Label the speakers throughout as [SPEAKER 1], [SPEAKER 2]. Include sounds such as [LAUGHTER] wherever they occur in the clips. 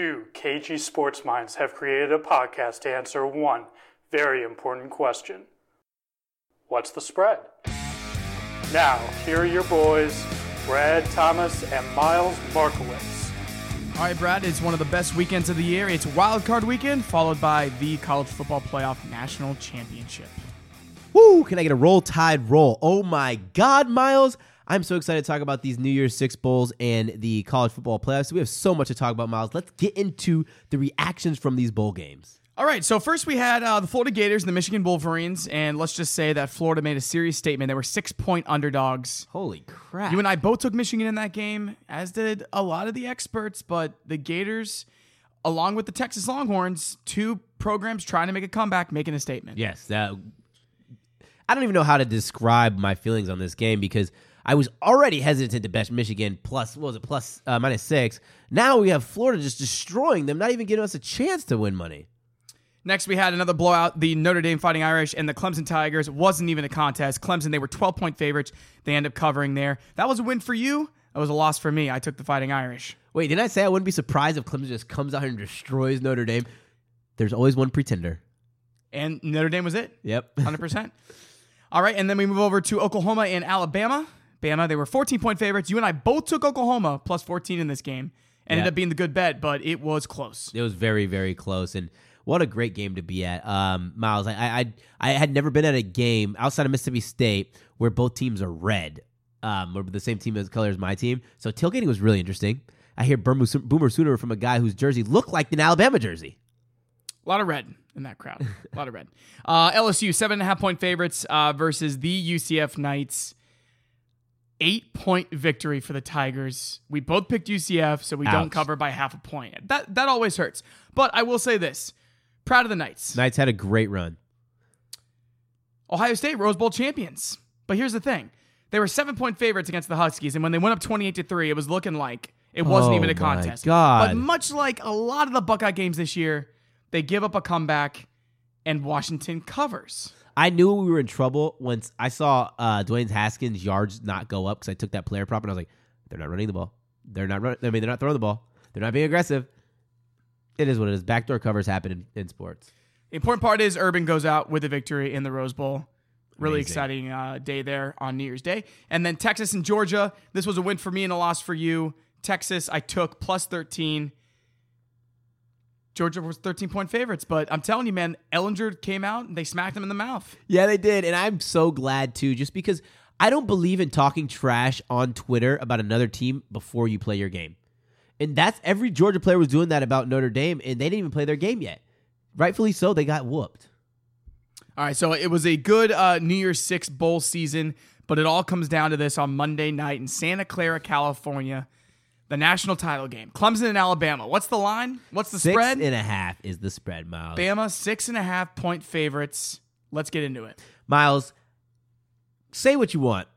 [SPEAKER 1] two KG sports minds have created a podcast to answer one very important question What's the spread? Now, here are your boys, Brad Thomas and Miles Markowitz.
[SPEAKER 2] All right, Brad, it's one of the best weekends of the year. It's Wild Card Weekend, followed by the College Football Playoff National Championship.
[SPEAKER 3] Woo! Can I get a roll tide roll? Oh my God, Miles. I'm so excited to talk about these New Year's Six Bowls and the college football playoffs. We have so much to talk about, Miles. Let's get into the reactions from these bowl games.
[SPEAKER 2] All right, so first we had uh, the Florida Gators and the Michigan Wolverines, and let's just say that Florida made a serious statement. They were six point underdogs.
[SPEAKER 3] Holy crap.
[SPEAKER 2] You and I both took Michigan in that game, as did a lot of the experts, but the Gators, along with the Texas Longhorns, two programs trying to make a comeback, making a statement.
[SPEAKER 3] Yes. Uh, I don't even know how to describe my feelings on this game because I was already hesitant to bet Michigan plus, what was it, plus uh, minus six. Now we have Florida just destroying them, not even giving us a chance to win money.
[SPEAKER 2] Next, we had another blowout. The Notre Dame Fighting Irish and the Clemson Tigers wasn't even a contest. Clemson, they were 12 point favorites. They end up covering there. That was a win for you. That was a loss for me. I took the Fighting Irish.
[SPEAKER 3] Wait, didn't I say I wouldn't be surprised if Clemson just comes out here and destroys Notre Dame? There's always one pretender.
[SPEAKER 2] And Notre Dame was it.
[SPEAKER 3] Yep. [LAUGHS]
[SPEAKER 2] 100%. All right, and then we move over to Oklahoma and Alabama. Bama, they were 14 point favorites. You and I both took Oklahoma plus 14 in this game. Ended
[SPEAKER 3] Yeah.
[SPEAKER 2] up being the good bet, but it was close.
[SPEAKER 3] It was very, very close, and what a great game to be at, um, Miles. I, I, I had never been at a game outside of Mississippi State where both teams are red, um, or the same team as color as my team. So tailgating was really interesting. I hear Boomer, Boomer Sooner from a guy whose jersey looked like an Alabama jersey.
[SPEAKER 2] A lot of red in that crowd. A lot of red. Uh, LSU, seven and a half point favorites uh, versus the UCF Knights. Eight point victory for the Tigers. We both picked UCF, so we don't cover by half a point. That that always hurts. But I will say this: proud of the Knights.
[SPEAKER 3] Knights had a great run.
[SPEAKER 2] Ohio State Rose Bowl champions. But here's the thing: they were seven point favorites against the Huskies, and when they went up twenty eight to three, it was looking like it wasn't
[SPEAKER 3] Oh
[SPEAKER 2] even a oh
[SPEAKER 3] my
[SPEAKER 2] contest.
[SPEAKER 3] God.
[SPEAKER 2] But much like a lot of the Buckeye games this year, they give up a comeback, and Washington covers.
[SPEAKER 3] I knew we were in trouble once I saw uh, Dwayne Haskins' yards not go up because I took that player prop and I was like, they're not running the ball. They're not running. I mean, they're not throwing the ball. They're not being aggressive. It is what it is. Backdoor covers happen in, in sports.
[SPEAKER 2] The important part is Urban goes out with a victory in the Rose Bowl. Really
[SPEAKER 3] Amazing.
[SPEAKER 2] exciting uh, day there on New Year's Day. And then Texas and Georgia. This was a win for me and a loss for you. Texas, I took plus 13. Georgia was 13 point favorites, but I'm telling you, man, Ehlinger came out and they smacked him in the mouth.
[SPEAKER 3] Yeah, they did, and I'm so glad too. Just because I don't believe in talking trash on Twitter about another team before you play your game, and that's every Georgia player was doing that about Notre Dame, and they didn't even play their game yet. Rightfully so, they got whooped.
[SPEAKER 2] All right, so it was a good uh, New Year's Six bowl season, but it all comes down to this on Monday night in Santa Clara, California, the national title game. Clemson and Alabama. What's the line? What's the
[SPEAKER 3] Six
[SPEAKER 2] spread?
[SPEAKER 3] and a half is the spread, Miles.
[SPEAKER 2] Bama, six and a half point favorites. Let's get into it.
[SPEAKER 3] Miles, say what you want.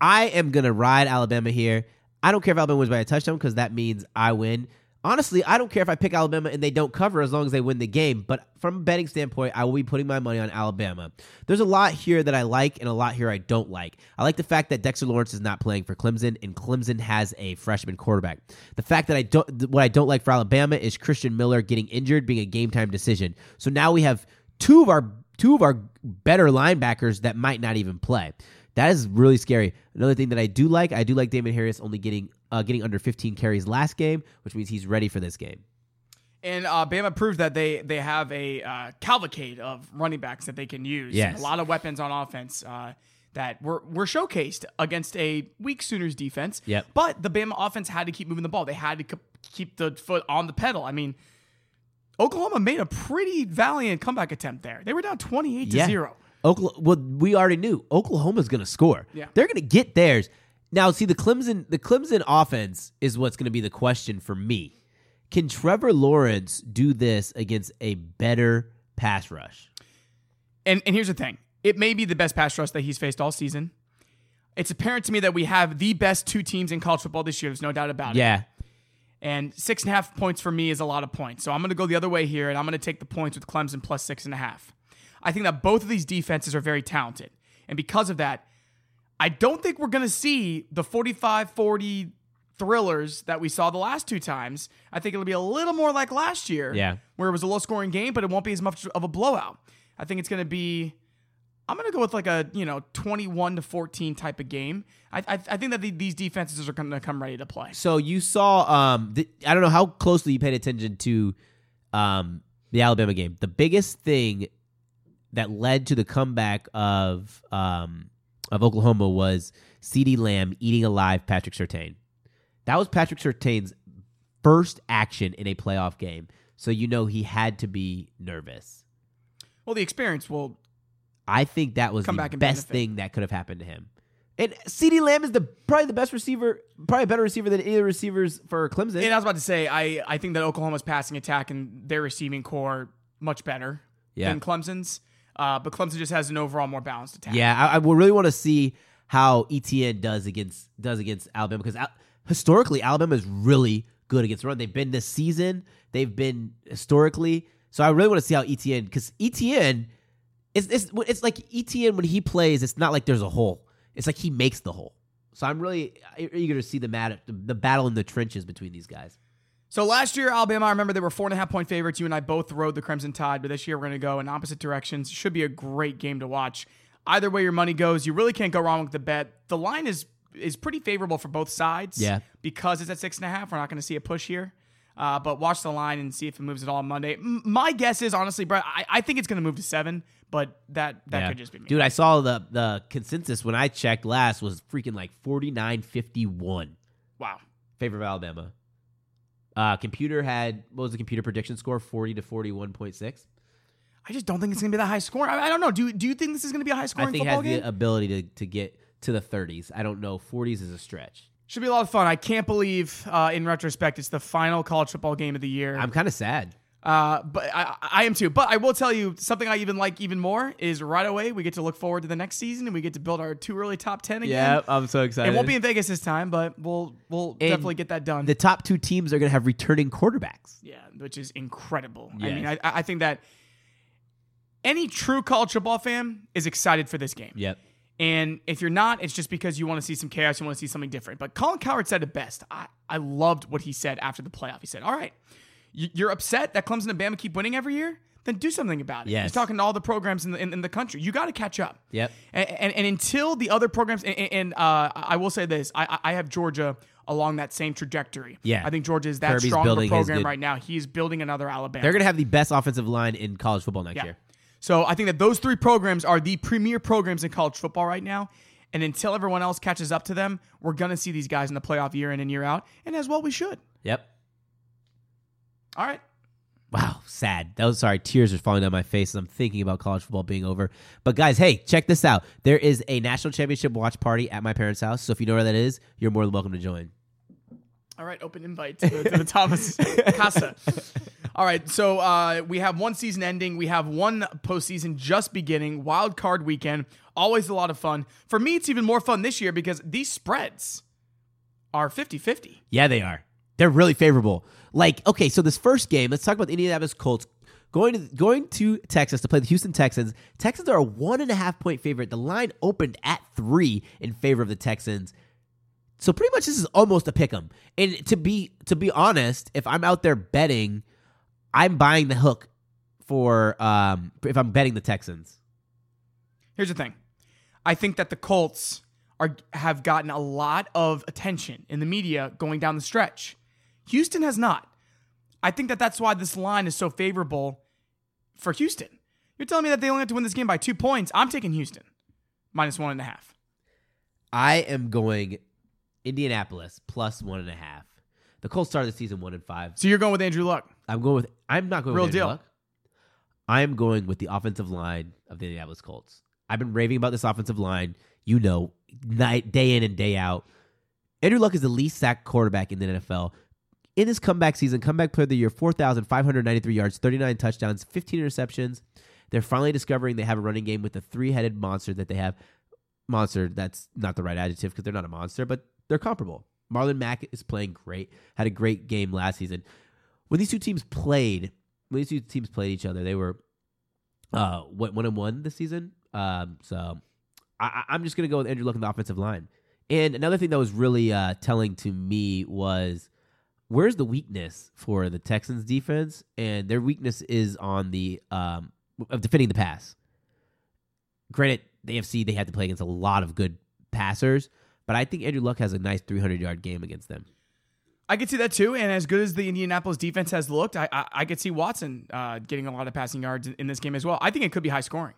[SPEAKER 3] I am gonna ride Alabama here. I don't care if Alabama wins by a touchdown because that means I win. Honestly, I don't care if I pick Alabama and they don't cover as long as they win the game. But from a betting standpoint, I will be putting my money on Alabama. There's a lot here that I like and a lot here I don't like. I like the fact that Dexter Lawrence is not playing for Clemson and Clemson has a freshman quarterback. The fact that I don't, what I don't like for Alabama is Christian Miller getting injured being a game time decision. So now we have two of our two of our better linebackers that might not even play. That is really scary. Another thing that I do like, I do like Damien Harris only getting uh, getting under 15 carries last game, which means he's ready for this game.
[SPEAKER 2] And uh, Bama proved that they they have a uh, cavalcade of running backs that they can use.
[SPEAKER 3] Yes.
[SPEAKER 2] a lot of weapons on offense uh, that were were showcased against a weak Sooners defense.
[SPEAKER 3] Yep.
[SPEAKER 2] But the Bama offense had to keep moving the ball. They had to keep the foot on the pedal. I mean, Oklahoma made a pretty valiant comeback attempt there. They were down twenty eight to zero.
[SPEAKER 3] Oklahoma, well, we already knew Oklahoma's going to score.
[SPEAKER 2] Yeah.
[SPEAKER 3] They're going to get theirs. Now, see the Clemson, the Clemson offense is what's going to be the question for me. Can Trevor Lawrence do this against a better pass rush?
[SPEAKER 2] And and here's the thing: it may be the best pass rush that he's faced all season. It's apparent to me that we have the best two teams in college football this year. There's no doubt about it.
[SPEAKER 3] Yeah.
[SPEAKER 2] And six and a half points for me is a lot of points. So I'm going to go the other way here, and I'm going to take the points with Clemson plus six and a half. I think that both of these defenses are very talented. And because of that, I don't think we're going to see the 45 40 thrillers that we saw the last two times. I think it'll be a little more like last year,
[SPEAKER 3] Yeah.
[SPEAKER 2] where it was a low scoring game, but it won't be as much of a blowout. I think it's going to be. I'm going to go with like a you know 21 to 14 type of game. I I, I think that the, these defenses are going to come ready to play.
[SPEAKER 3] So you saw, um, th- I don't know how closely you paid attention to um, the Alabama game. The biggest thing that led to the comeback of um, of Oklahoma was CeeDee Lamb eating alive Patrick Surtain. That was Patrick Surtain's first action in a playoff game, so you know he had to be nervous.
[SPEAKER 2] Well, the experience will.
[SPEAKER 3] I think that was the best
[SPEAKER 2] benefit.
[SPEAKER 3] thing that could have happened to him. And CeeDee Lamb is the probably the best receiver, probably a better receiver than any of the receivers for Clemson.
[SPEAKER 2] And I was about to say, I I think that Oklahoma's passing attack and their receiving core much better
[SPEAKER 3] Yeah.
[SPEAKER 2] than Clemson's. Uh, but Clemson just has an overall more balanced attack.
[SPEAKER 3] Yeah, I, I really want to see how Etienne does against does against Alabama because Al- historically Alabama is really good against the run. They've been this season. They've been historically. So I really want to see how Etienne because Etienne it's, it's it's like Etienne when he plays. It's not like there's a hole. It's like he makes the hole. So I'm really eager to see the mat the battle in the trenches between these guys.
[SPEAKER 2] So last year, Alabama, I remember they were four and a half point favorites. You and I both rode the Crimson Tide, but this year we're going to go in opposite directions. Should be a great game to watch. Either way your money goes, you really can't go wrong with the bet. The line is is pretty favorable for both sides.
[SPEAKER 3] Yeah.
[SPEAKER 2] Because it's at six and a half, we're not going to see a push here. Uh, but watch the line and see if it moves at all on Monday. M- my guess is honestly, Brett, I, I think it's going to move to seven, but that that
[SPEAKER 3] Yeah.
[SPEAKER 2] could just be me.
[SPEAKER 3] Dude, I saw the the consensus when I checked last was freaking like 49-51.
[SPEAKER 2] wow.
[SPEAKER 3] favor of Alabama. Uh, computer had what was the computer prediction score? Forty to forty-one point six.
[SPEAKER 2] I just don't think it's going to be that high score. I, I don't know. Do do you think this is going to be a high
[SPEAKER 3] I
[SPEAKER 2] scoring
[SPEAKER 3] think it has
[SPEAKER 2] game?
[SPEAKER 3] the ability to to get to the thirties. I don't know. Forties is a stretch.
[SPEAKER 2] Should be a lot of fun. I can't believe, uh, in retrospect, it's the final college football game of the year.
[SPEAKER 3] I'm kind of sad.
[SPEAKER 2] Uh, but I, I am too. But I will tell you something I even like even more is right away we get to look forward to the next season and we get to build our two early top ten again.
[SPEAKER 3] Yeah, I'm so excited.
[SPEAKER 2] It won't be in Vegas this time, but we'll we'll
[SPEAKER 3] And
[SPEAKER 2] definitely get that done.
[SPEAKER 3] the top two teams are going to have returning quarterbacks.
[SPEAKER 2] yeah, which is incredible. I mean, I, I think that any true college football fan is excited for this game.
[SPEAKER 3] Yep.
[SPEAKER 2] And if you're not, it's just because you want to see some chaos, you want to see something different. But Colin Cowherd said it best. I, I loved what he said after the playoff. He said, All right, you're upset that Clemson and Bama keep winning every year? Then do something about it.
[SPEAKER 3] Yes.
[SPEAKER 2] He's talking to all the programs in the, in, in the country. You got to catch up.
[SPEAKER 3] Yep.
[SPEAKER 2] And, and, and until the other programs, and, and- uh, I will say this I, I have Georgia along that same trajectory.
[SPEAKER 3] Yeah.
[SPEAKER 2] I think Georgia is that
[SPEAKER 3] Kirby's
[SPEAKER 2] strong of a program right now. He's building another Alabama.
[SPEAKER 3] They're going to have the best offensive line in college football next
[SPEAKER 2] Yeah.
[SPEAKER 3] year.
[SPEAKER 2] So I think that those three programs are the premier programs in college football right now. And until everyone else catches up to them, we're going to see these guys in the playoff year in and year out. And as well, we should.
[SPEAKER 3] Yep.
[SPEAKER 2] All right.
[SPEAKER 3] Wow, sad. That was sorry. Tears are falling down my face as I'm thinking about college football being over. But guys, hey, check this out. There is a national championship watch party at my parents' house. So if you know where that is, you're more than welcome to join.
[SPEAKER 2] All right. Open invite to the, to the Thomas [LAUGHS] Casa. All right. So uh, we have one season ending. We have one postseason just beginning. Wild card weekend. Always a lot of fun. For me, it's even more fun this year because these spreads are 50 50.
[SPEAKER 3] Yeah, they are. They're really favorable. Like, okay, so this first game, let's talk about the Indianapolis Colts going to going to Texas to play the Houston Texans. Texans are a one and a half point favorite. The line opened at three in favor of the Texans. So pretty much this is almost a pick 'em. And to be to be honest, if I'm out there betting, I'm buying the hook for um if I'm betting the Texans.
[SPEAKER 2] Here's the thing. I think that the Colts are have gotten a lot of attention in the media going down the stretch. Houston has not. I think that that's why this line is so favorable for Houston. You're telling me that they only have to win this game by two points. I'm taking Houston minus one and a half.
[SPEAKER 3] I am going Indianapolis plus one and a half. The Colts started the season one and five.
[SPEAKER 2] So you're going with Andrew Luck.
[SPEAKER 3] I'm going with. I'm not going
[SPEAKER 2] Real
[SPEAKER 3] with Andrew
[SPEAKER 2] deal.
[SPEAKER 3] Luck. I'm going with the offensive line of the Indianapolis Colts. I've been raving about this offensive line. You know, night day in and day out. Andrew Luck is the least sacked quarterback in the NFL. In his comeback season, comeback player of the year, 4,593 yards, 39 touchdowns, 15 interceptions. They're finally discovering they have a running game with the three headed monster that they have. Monster, that's not the right adjective because they're not a monster, but they're comparable. Marlon Mack is playing great, had a great game last season. When these two teams played, when these two teams played each other, they were uh one and one this season. Um, so I, I'm just gonna go with Andrew Luck in the offensive line. And another thing that was really uh, telling to me was where's the weakness for the Texans defense? And their weakness is on the um, of defending the pass. Granted, the AFC they had to play against a lot of good passers, but I think Andrew Luck has a nice 300 yard game against them.
[SPEAKER 2] I could see that too. And as good as the Indianapolis defense has looked, I I, I could see Watson uh, getting a lot of passing yards in, in this game as well. I think it could be high scoring.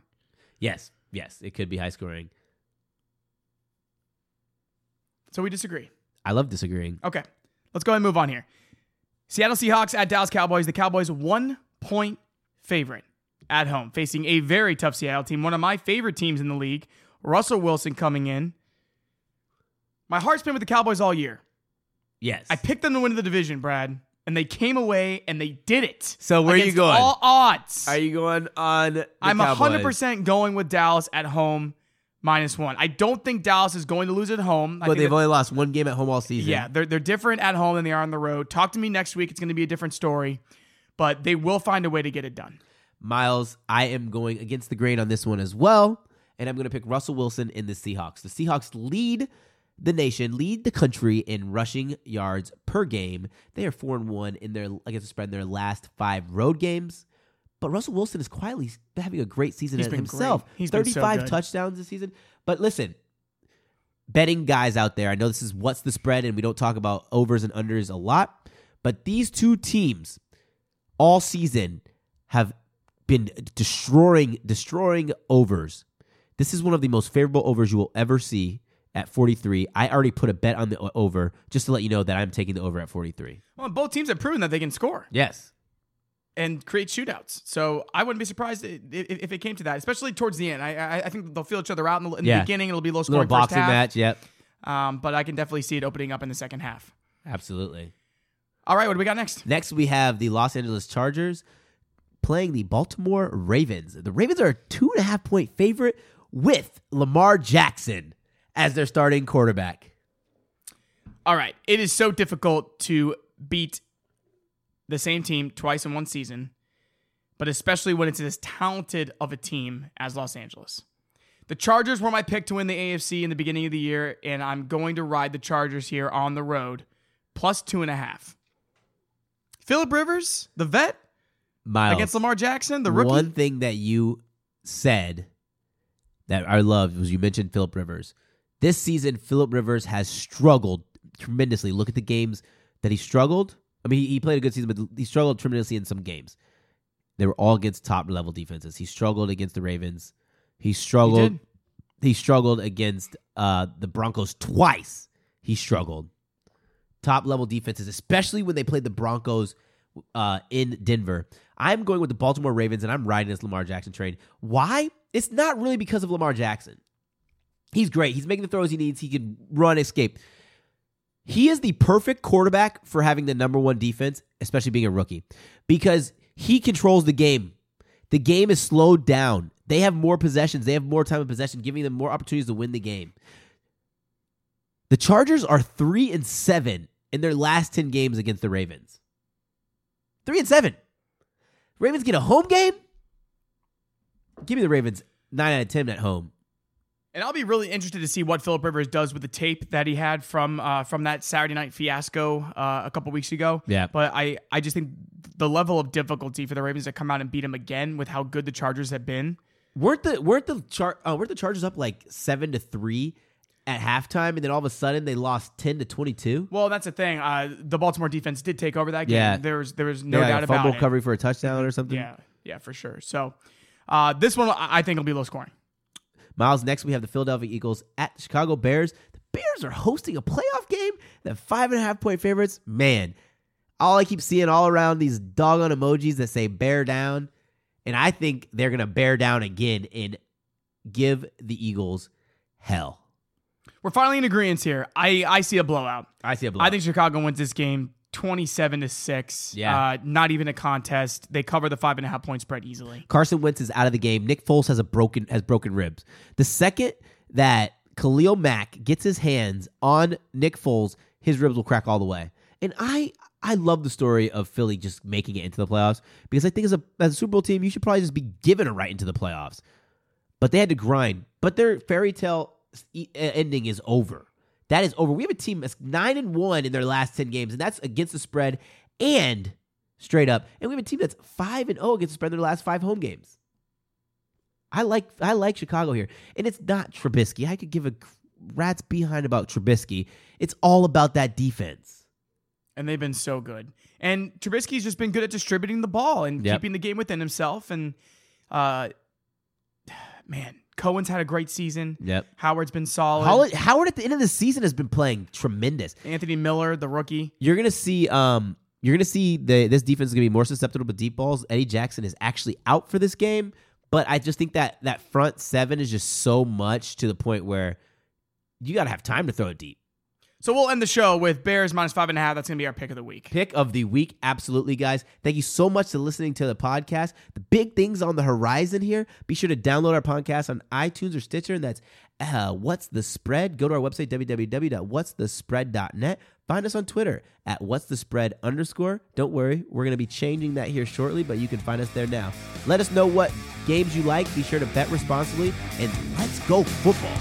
[SPEAKER 3] Yes, yes, it could be high scoring.
[SPEAKER 2] So we disagree.
[SPEAKER 3] I love disagreeing.
[SPEAKER 2] Okay, let's go ahead and move on here. Seattle Seahawks at Dallas Cowboys. The Cowboys one point favorite at home, facing a very tough Seattle team, one of my favorite teams in the league. Russell Wilson coming in. My heart's been with the Cowboys all year.
[SPEAKER 3] Yes.
[SPEAKER 2] I picked them to win the division, Brad, and they came away and they did it.
[SPEAKER 3] So where are you going?
[SPEAKER 2] All odds.
[SPEAKER 3] Are you going on? The
[SPEAKER 2] I'm
[SPEAKER 3] Cowboys?
[SPEAKER 2] 100% going with Dallas at home minus one. I don't think Dallas is going to lose at home. I
[SPEAKER 3] But they've only lost one game at home all season.
[SPEAKER 2] yeah, they're, they're different at home than they are on the road. Talk to me next week. It's going to be a different story, but they will find a way to get it done.
[SPEAKER 3] Miles, I am going against the grain on this one as well, and I'm going to pick Russell Wilson in the Seahawks. The Seahawks lead the nation, lead the country in rushing yards per game. They are four and one in their against the spread in their last five road games. But Russell Wilson is quietly having a great season
[SPEAKER 2] He's
[SPEAKER 3] at
[SPEAKER 2] been
[SPEAKER 3] himself.
[SPEAKER 2] great. He's been so
[SPEAKER 3] 35
[SPEAKER 2] good.
[SPEAKER 3] touchdowns this season. But listen, betting guys out there, I know this is what's the spread, and we don't talk about overs and unders a lot, but these two teams all season have been destroying destroying overs. This is one of the most favorable overs you will ever see at 43. I already put a bet on the over just to let you know that I'm taking the over at 43.
[SPEAKER 2] Well, both teams have proven that they can score
[SPEAKER 3] Yes.
[SPEAKER 2] And create shootouts. So I wouldn't be surprised if, if it came to that, especially towards the end. I, I, I think they'll feel each other out in the, in the beginning. It'll be low
[SPEAKER 3] Little
[SPEAKER 2] scoring first
[SPEAKER 3] boxing
[SPEAKER 2] half.
[SPEAKER 3] match. Yep.
[SPEAKER 2] Um, but I can definitely see it opening up in the second half.
[SPEAKER 3] Absolutely.
[SPEAKER 2] All right, what do we got next?
[SPEAKER 3] Next, we have the Los Angeles Chargers playing the Baltimore Ravens. The Ravens are a two and a half point favorite with Lamar Jackson as their starting quarterback.
[SPEAKER 2] All right. It is so difficult to beat the same team twice in one season, but especially when it's as talented of a team as Los Angeles. The Chargers were my pick to win the AFC in the beginning of the year, and I'm going to ride the Chargers here on the road, plus two and a half. Philip Rivers, the vet,
[SPEAKER 3] Miles,
[SPEAKER 2] against Lamar Jackson, the rookie.
[SPEAKER 3] One thing that you said that I loved was you mentioned Philip Rivers. This season, Philip Rivers has struggled tremendously. Look at the games that he struggled. I mean, he, he played a good season, but he struggled tremendously in some games. They were all against top level defenses. He struggled against the Ravens. He struggled.
[SPEAKER 2] did.
[SPEAKER 3] He, struggled against uh, the Broncos twice. He struggled. Top level defenses, especially when they played the Broncos uh, in Denver. I'm going with the Baltimore Ravens, and I'm riding this Lamar Jackson train. Why? It's not really because of Lamar Jackson. He's great. He's making the throws he needs. He can run, escape. He is the perfect quarterback for having the number one defense, especially being a rookie, because he controls the game. The game is slowed down. They have more possessions. They have more time of possession, giving them more opportunities to win the game. The Chargers are three and seven in their last ten games against the Ravens. Three and seven. Ravens get a home game. Give me the Ravens nine out of ten at home.
[SPEAKER 2] And I'll be really interested to see what Philip Rivers does with the tape that he had from uh, from that Saturday night fiasco uh, a couple weeks ago.
[SPEAKER 3] Yeah.
[SPEAKER 2] But I, I just think the level of difficulty for the Ravens to come out and beat him again with how good the Chargers have been.
[SPEAKER 3] Weren't the weren't the char uh, weren't the Chargers up like seven to three at halftime, and then all of a sudden they lost ten to twenty two?
[SPEAKER 2] Well, that's the thing. Uh, the Baltimore defense did take over that game.
[SPEAKER 3] Yeah.
[SPEAKER 2] There was there was no
[SPEAKER 3] yeah,
[SPEAKER 2] doubt
[SPEAKER 3] a
[SPEAKER 2] about
[SPEAKER 3] fumble
[SPEAKER 2] it.
[SPEAKER 3] recovery for a touchdown or something.
[SPEAKER 2] Yeah, yeah, for sure. So uh, this one I I think will be low scoring.
[SPEAKER 3] Miles, next we have the Philadelphia Eagles at the Chicago Bears. The Bears are hosting a playoff game. The five and a half point favorites. Man, all I keep seeing all around these doggone emojis that say bear down. And I think they're gonna bear down again and give the Eagles hell.
[SPEAKER 2] We're finally in agreement here. I, I see a blowout.
[SPEAKER 3] I see a blowout.
[SPEAKER 2] I think Chicago wins this game 27 to 6.
[SPEAKER 3] Yeah.
[SPEAKER 2] Uh, not even a contest. They cover the five and a half point spread easily.
[SPEAKER 3] Carson Wentz is out of the game. Nick Foles has a broken has broken ribs. The second that Khalil Mack gets his hands on Nick Foles, his ribs will crack all the way. And I I love the story of Philly just making it into the playoffs because I think as a as a Super Bowl team, you should probably just be given a right into the playoffs. But they had to grind. But their fairy tale ending is over. That is over. We have a team that's nine and one in their last ten games, and that's against the spread and straight up. And we have a team that's five and zero against the spread in their last five home games. I like I like Chicago here, and it's not Trubisky. I could give a rat's behind about Trubisky. It's all about that defense.
[SPEAKER 2] And they've been so good. And Trubisky's just been good at distributing the ball and
[SPEAKER 3] Yep.
[SPEAKER 2] keeping the game within himself. And uh, [SIGHS] man, Cohen's had a great season.
[SPEAKER 3] Yep.
[SPEAKER 2] Howard's been solid.
[SPEAKER 3] Howard, Howard at the end of the season has been playing tremendous.
[SPEAKER 2] Anthony Miller, the rookie.
[SPEAKER 3] You're gonna see um you're gonna see the this defense is gonna be more susceptible to deep balls. Eddie Jackson is actually out for this game, but I just think that that front seven is just so much to the point where you gotta have time to throw it deep.
[SPEAKER 2] So we'll end the show with Bears minus five and a half. That's going to be our pick of the week.
[SPEAKER 3] Pick of the week, absolutely, guys. Thank you so much for listening to the podcast. The big things on the horizon here. Be sure to download our podcast on iTunes or Stitcher, and that's uh, What's the Spread. Go to our website www.what'sthespread.net. Find us on Twitter at What's the Spread underscore. Don't worry, we're going to be changing that here shortly, but you can find us there now. Let us know what games you like. Be sure to bet responsibly, and let's go football.